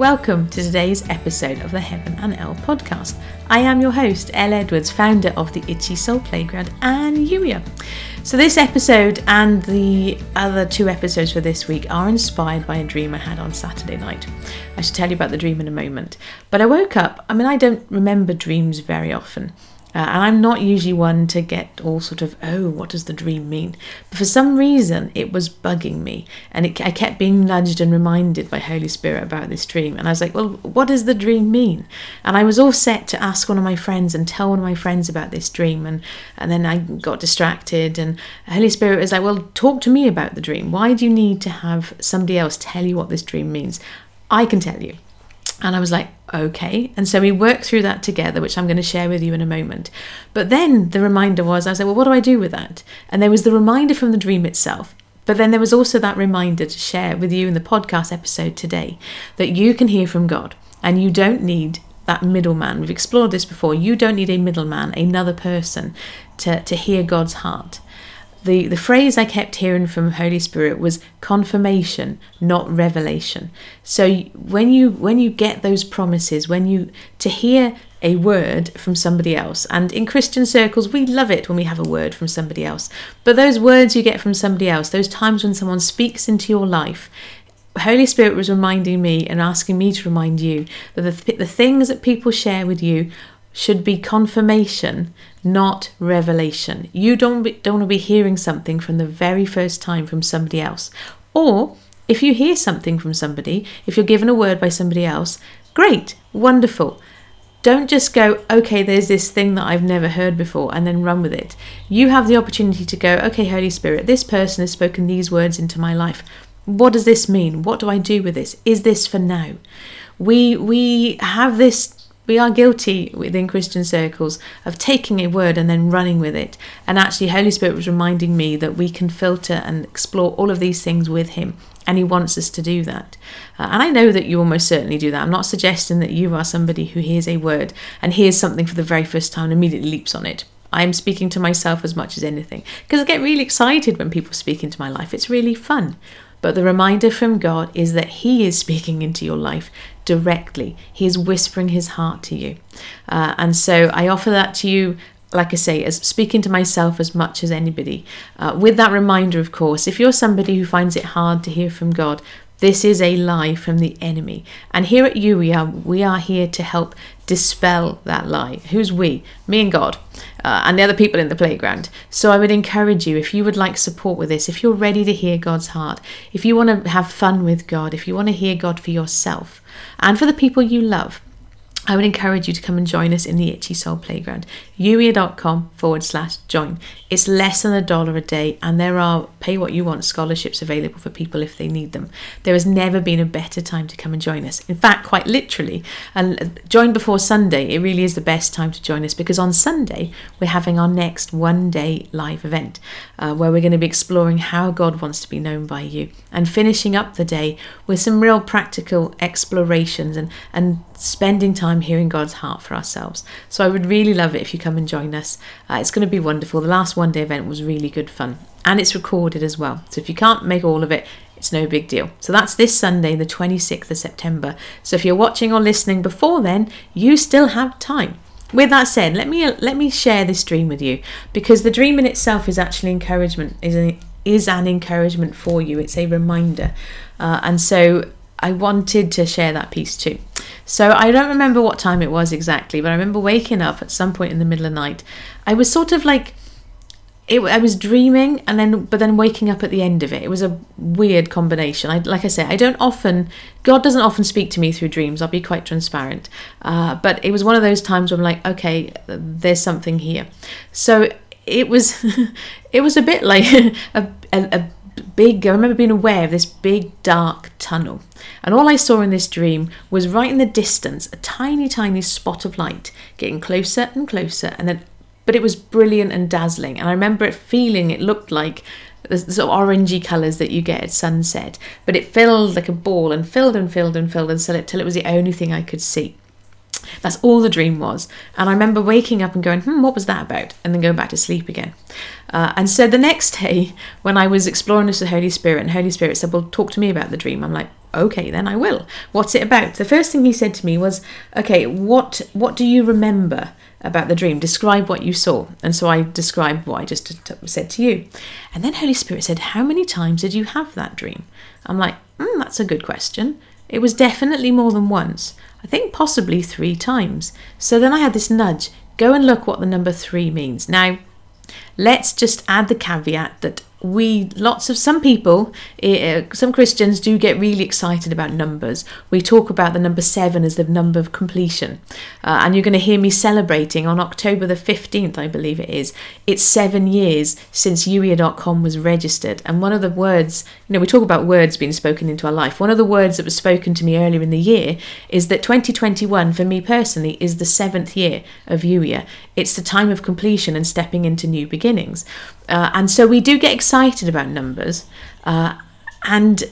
Welcome to today's episode of the Heaven and Elle podcast. I am your host, Elle Edwards, founder of the Itchy Soul Playground and Youier. So, this episode and the other two episodes for this week are inspired by a dream I had on Saturday night. I should tell you about the dream in a moment. But I woke up, I mean, I don't remember dreams very often. Uh, and I'm not usually one to get all sort of, oh, what does the dream mean? But for some reason, it was bugging me. And it, I kept being nudged and reminded by Holy Spirit about this dream. And I was like, well, what does the dream mean? And I was all set to ask one of my friends and tell one of my friends about this dream. And, and then I got distracted. And Holy Spirit was like, well, talk to me about the dream. Why do you need to have somebody else tell you what this dream means? I can tell you. And I was like, okay. And so we worked through that together, which I'm going to share with you in a moment. But then the reminder was, I said, well, what do I do with that? And there was the reminder from the dream itself. But then there was also that reminder to share with you in the podcast episode today that you can hear from God and you don't need that middleman. We've explored this before. You don't need a middleman, another person, to, to hear God's heart the, the phrase I kept hearing from Holy Spirit was confirmation, not revelation. So when you when you get those promises, when you to hear a word from somebody else, and in Christian circles we love it when we have a word from somebody else. But those words you get from somebody else, those times when someone speaks into your life, Holy Spirit was reminding me and asking me to remind you that the, the things that people share with you should be confirmation, not revelation. You don't, be, don't want to be hearing something from the very first time from somebody else. Or if you hear something from somebody, if you're given a word by somebody else, great, wonderful. Don't just go, okay, there's this thing that I've never heard before, and then run with it. You have the opportunity to go, okay, Holy Spirit, this person has spoken these words into my life. What does this mean? What do I do with this? Is this for now? We we have this we are guilty within Christian circles of taking a word and then running with it. And actually, Holy Spirit was reminding me that we can filter and explore all of these things with Him. And He wants us to do that. Uh, and I know that you almost certainly do that. I'm not suggesting that you are somebody who hears a word and hears something for the very first time and immediately leaps on it. I'm speaking to myself as much as anything because I get really excited when people speak into my life. It's really fun. But the reminder from God is that He is speaking into your life directly. He is whispering His heart to you. Uh, and so I offer that to you like I say, as speaking to myself as much as anybody. Uh, with that reminder, of course, if you're somebody who finds it hard to hear from God, this is a lie from the enemy. And here at you, we are, we are here to help dispel that lie. Who's we? Me and God, uh, and the other people in the playground. So I would encourage you, if you would like support with this, if you're ready to hear God's heart, if you want to have fun with God, if you want to hear God for yourself and for the people you love, I would encourage you to come and join us in the Itchy Soul Playground. Youier.com forward slash join. It's less than a dollar a day, and there are pay what you want scholarships available for people if they need them. There has never been a better time to come and join us. In fact, quite literally, and join before Sunday. It really is the best time to join us because on Sunday we're having our next one day live event uh, where we're going to be exploring how God wants to be known by you and finishing up the day with some real practical explorations and, and spending time hearing God's heart for ourselves. So I would really love it if you come and join us. Uh, it's going to be wonderful. The last one day event was really good fun and it's recorded as well. So if you can't make all of it, it's no big deal. So that's this Sunday, the 26th of September. So if you're watching or listening before then, you still have time. With that said, let me let me share this dream with you because the dream in itself is actually encouragement is an, is an encouragement for you. It's a reminder, uh, and so I wanted to share that piece too. So I don't remember what time it was exactly, but I remember waking up at some point in the middle of the night. I was sort of like it, I was dreaming and then but then waking up at the end of it. It was a weird combination. I, like I say, I don't often God doesn't often speak to me through dreams. I'll be quite transparent. Uh, but it was one of those times where I'm like, okay, there's something here. So it was it was a bit like a, a, a big, I remember being aware of this big dark tunnel. And all I saw in this dream was right in the distance a tiny, tiny spot of light getting closer and closer. And then, but it was brilliant and dazzling. And I remember it feeling it looked like the sort of orangey colours that you get at sunset. But it filled like a ball and filled and filled and filled until it, till it was the only thing I could see. That's all the dream was. And I remember waking up and going, hmm, what was that about? And then going back to sleep again. Uh, and so the next day, when I was exploring this with Holy Spirit, and Holy Spirit said, well, talk to me about the dream. I'm like, okay, then I will. What's it about? The first thing he said to me was, okay, what what do you remember about the dream? Describe what you saw. And so I described what I just said to you. And then Holy Spirit said, how many times did you have that dream? I'm like, mm, that's a good question. It was definitely more than once. I think possibly three times. So then I had this nudge go and look what the number three means. Now, let's just add the caveat that we lots of some people uh, some christians do get really excited about numbers. We talk about the number seven as the number of completion. Uh, and you're going to hear me celebrating on october the 15th i believe it is. It's seven years since youier.com was registered. And one of the words you know we talk about words being spoken into our life. One of the words that was spoken to me earlier in the year is that 2021 for me personally is the seventh year of youier it's the time of completion and stepping into new beginnings uh, and so we do get excited about numbers. Uh, and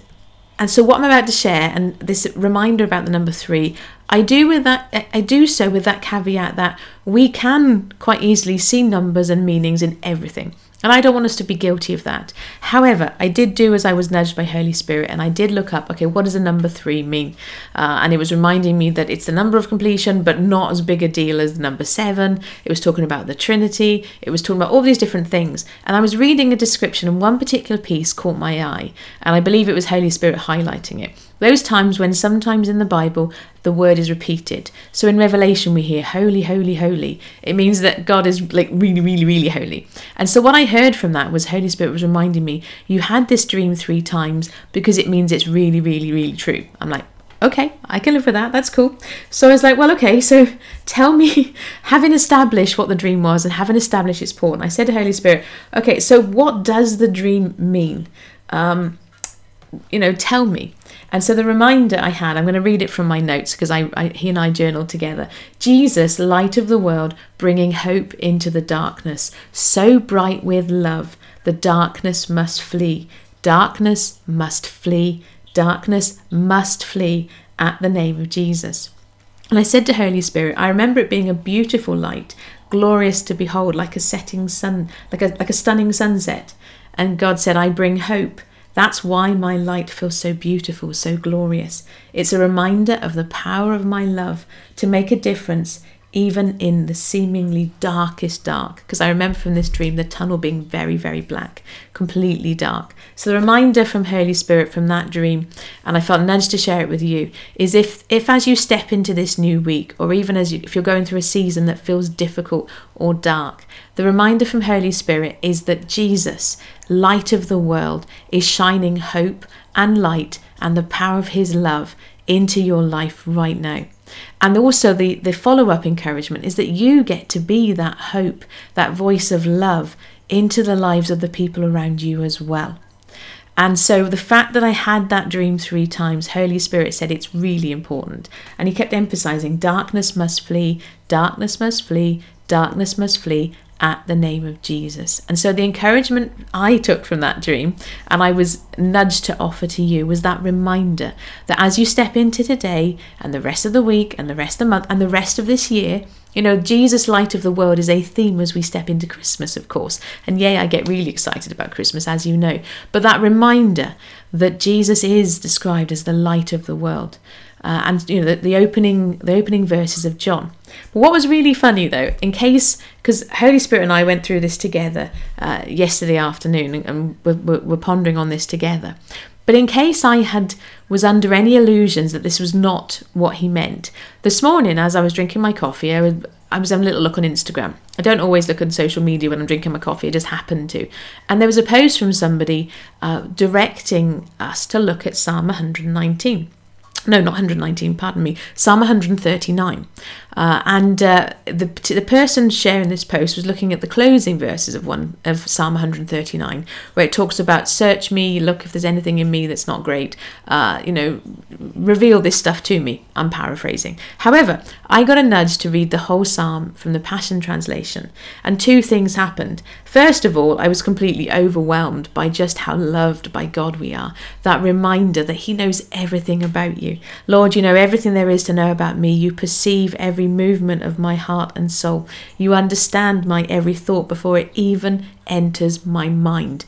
and so what I'm about to share and this reminder about the number three, I do with that I do so with that caveat that we can quite easily see numbers and meanings in everything. And I don't want us to be guilty of that. However, I did do as I was nudged by Holy Spirit and I did look up, okay, what does the number three mean? Uh, and it was reminding me that it's the number of completion, but not as big a deal as the number seven. It was talking about the Trinity. It was talking about all these different things. And I was reading a description and one particular piece caught my eye. And I believe it was Holy Spirit highlighting it. Those times when sometimes in the Bible the word is repeated. So in Revelation we hear holy, holy, holy. It means that God is like really, really, really holy. And so what I heard from that was Holy Spirit was reminding me, you had this dream three times because it means it's really, really, really true. I'm like, okay, I can live with that. That's cool. So I was like, well, okay, so tell me, having established what the dream was and having established its port, and I said to Holy Spirit, okay, so what does the dream mean? Um, you know, tell me. And so the reminder I had, I'm going to read it from my notes because I, I, he and I journaled together. Jesus, light of the world, bringing hope into the darkness, so bright with love, the darkness must flee. Darkness must flee. Darkness must flee at the name of Jesus. And I said to Holy Spirit, I remember it being a beautiful light, glorious to behold, like a setting sun, like a, like a stunning sunset. And God said, I bring hope that's why my light feels so beautiful, so glorious. It's a reminder of the power of my love to make a difference even in the seemingly darkest dark. Because I remember from this dream the tunnel being very, very black, completely dark. So the reminder from Holy Spirit from that dream, and I felt nudged to share it with you, is if if as you step into this new week, or even as you, if you're going through a season that feels difficult or dark, the reminder from Holy Spirit is that Jesus, light of the world, is shining hope and light and the power of his love into your life right now. And also, the, the follow up encouragement is that you get to be that hope, that voice of love into the lives of the people around you as well. And so, the fact that I had that dream three times, Holy Spirit said it's really important. And He kept emphasizing darkness must flee, darkness must flee, darkness must flee, at the name of Jesus. And so the encouragement I took from that dream and I was nudged to offer to you was that reminder that as you step into today and the rest of the week and the rest of the month and the rest of this year, you know, Jesus, light of the world, is a theme as we step into Christmas, of course. And yay, I get really excited about Christmas, as you know. But that reminder that Jesus is described as the light of the world uh, and you know the, the, opening the opening verses of John. But what was really funny though, in case because Holy Spirit and I went through this together uh, yesterday afternoon and, and we're, we're pondering on this together. But in case I had was under any illusions that this was not what he meant, this morning as I was drinking my coffee, I was I was having a little look on Instagram. I don't always look on social media when I'm drinking my coffee, it just happened to. And there was a post from somebody uh, directing us to look at Psalm 119 no, not 119, pardon me, Psalm 139. Uh, and uh, the, the person sharing this post was looking at the closing verses of one of Psalm 139, where it talks about search me, look if there's anything in me that's not great, uh, you know, reveal this stuff to me. I'm paraphrasing. However, I got a nudge to read the whole psalm from the Passion Translation, and two things happened. First of all, I was completely overwhelmed by just how loved by God we are. That reminder that He knows everything about you. Lord, you know everything there is to know about me. You perceive every movement of my heart and soul. You understand my every thought before it even enters my mind.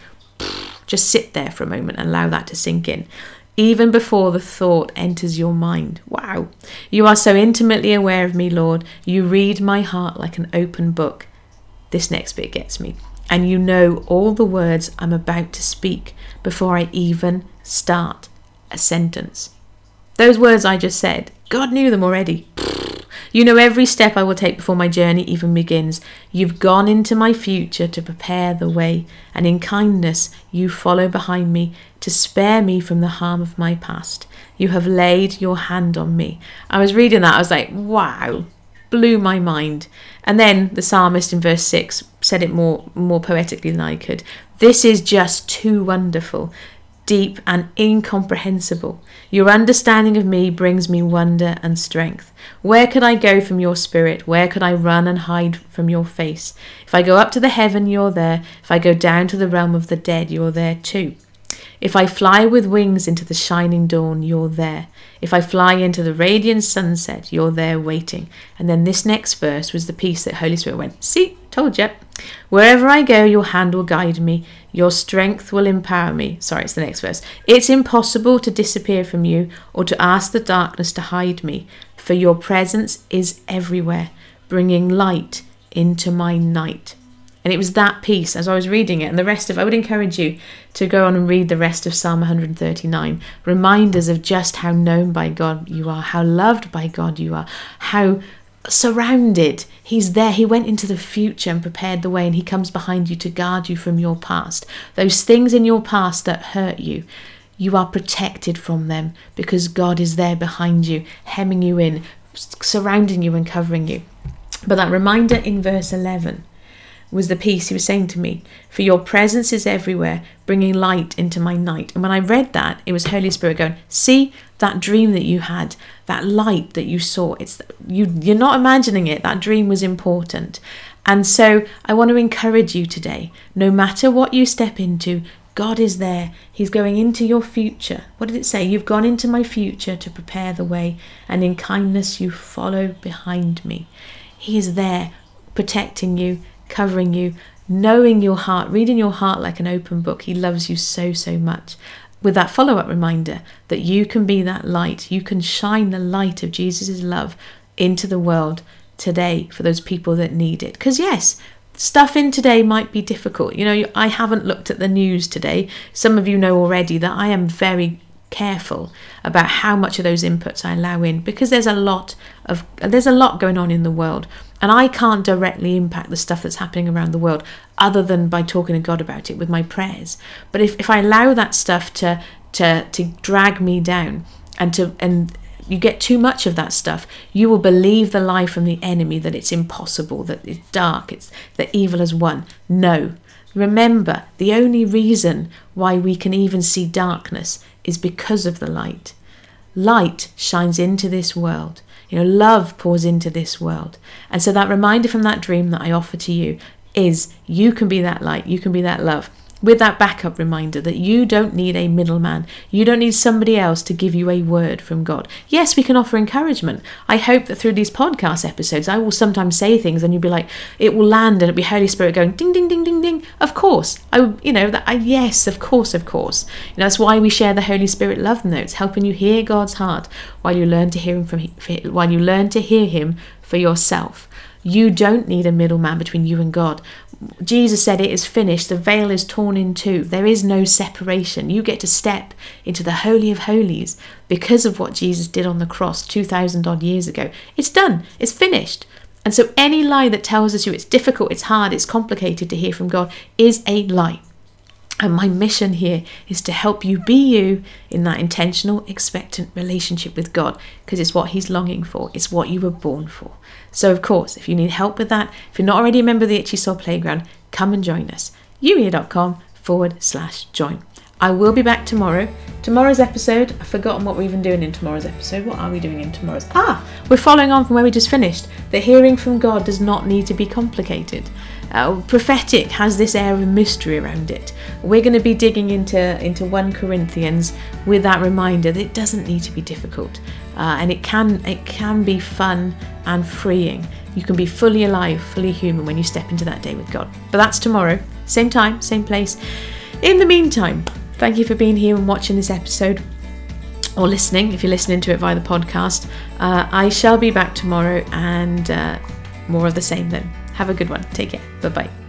Just sit there for a moment and allow that to sink in. Even before the thought enters your mind. Wow. You are so intimately aware of me, Lord. You read my heart like an open book. This next bit gets me. And you know all the words I'm about to speak before I even start a sentence. Those words I just said, God knew them already. You know every step I will take before my journey even begins. You've gone into my future to prepare the way, and in kindness you follow behind me to spare me from the harm of my past. You have laid your hand on me. I was reading that, I was like, wow, blew my mind. And then the psalmist in verse 6 said it more more poetically than I could. This is just too wonderful deep and incomprehensible. Your understanding of me brings me wonder and strength. Where could I go from your spirit? Where could I run and hide from your face? If I go up to the heaven, you're there. If I go down to the realm of the dead, you're there too. If I fly with wings into the shining dawn, you're there. If I fly into the radiant sunset, you're there waiting. And then this next verse was the piece that Holy Spirit went, See, told you. Wherever I go, your hand will guide me. Your strength will empower me. Sorry, it's the next verse. It's impossible to disappear from you or to ask the darkness to hide me, for your presence is everywhere, bringing light into my night. And it was that piece as I was reading it, and the rest of I would encourage you to go on and read the rest of Psalm 139. Reminders of just how known by God you are, how loved by God you are, how surrounded. He's there. He went into the future and prepared the way, and He comes behind you to guard you from your past. Those things in your past that hurt you, you are protected from them because God is there behind you, hemming you in, surrounding you, and covering you. But that reminder in verse 11 was the piece he was saying to me, For your presence is everywhere, bringing light into my night. And when I read that, it was Holy Spirit going, See that dream that you had, that light that you saw. It's you you're not imagining it. That dream was important. And so I want to encourage you today, no matter what you step into, God is there. He's going into your future. What did it say? You've gone into my future to prepare the way, and in kindness you follow behind me. He is there protecting you, covering you, knowing your heart, reading your heart like an open book. He loves you so, so much. With that follow up reminder that you can be that light, you can shine the light of Jesus' love into the world today for those people that need it. Because, yes, stuff in today might be difficult. You know, I haven't looked at the news today. Some of you know already that I am very careful about how much of those inputs I allow in because there's a lot of there's a lot going on in the world and I can't directly impact the stuff that's happening around the world other than by talking to God about it with my prayers. But if, if I allow that stuff to to to drag me down and to and you get too much of that stuff, you will believe the lie from the enemy that it's impossible, that it's dark, it's that evil has won. No. Remember, the only reason why we can even see darkness is because of the light. Light shines into this world. You know, love pours into this world. And so that reminder from that dream that I offer to you is you can be that light, you can be that love with that backup reminder that you don't need a middleman. You don't need somebody else to give you a word from God. Yes, we can offer encouragement. I hope that through these podcast episodes, I will sometimes say things and you'll be like, it will land and it'll be Holy Spirit going ding, ding, ding, ding, ding. Of course. I, you know, that I, yes, of course, of course. You know, that's why we share the Holy Spirit love notes, helping you hear God's heart while you learn to hear him from, while you learn to hear him for yourself. You don't need a middleman between you and God. Jesus said, It is finished. The veil is torn in two. There is no separation. You get to step into the Holy of Holies because of what Jesus did on the cross 2,000 odd years ago. It's done. It's finished. And so any lie that tells us you it's difficult, it's hard, it's complicated to hear from God is a lie. And my mission here is to help you be you in that intentional, expectant relationship with God because it's what He's longing for. It's what you were born for. So, of course, if you need help with that, if you're not already a member of the Itchy Soul Playground, come and join us. youier.com forward slash join. I will be back tomorrow. Tomorrow's episode, I've forgotten what we're even doing in tomorrow's episode. What are we doing in tomorrow's? Ah, we're following on from where we just finished. The hearing from God does not need to be complicated. Uh, prophetic has this air of mystery around it. We're going to be digging into into 1 Corinthians with that reminder that it doesn't need to be difficult, uh, and it can it can be fun and freeing. You can be fully alive, fully human when you step into that day with God. But that's tomorrow, same time, same place. In the meantime, thank you for being here and watching this episode. or listening if you're listening to it via the podcast. Uh, I shall be back tomorrow and uh, more of the same then. Have a good one. Take care. Bye bye.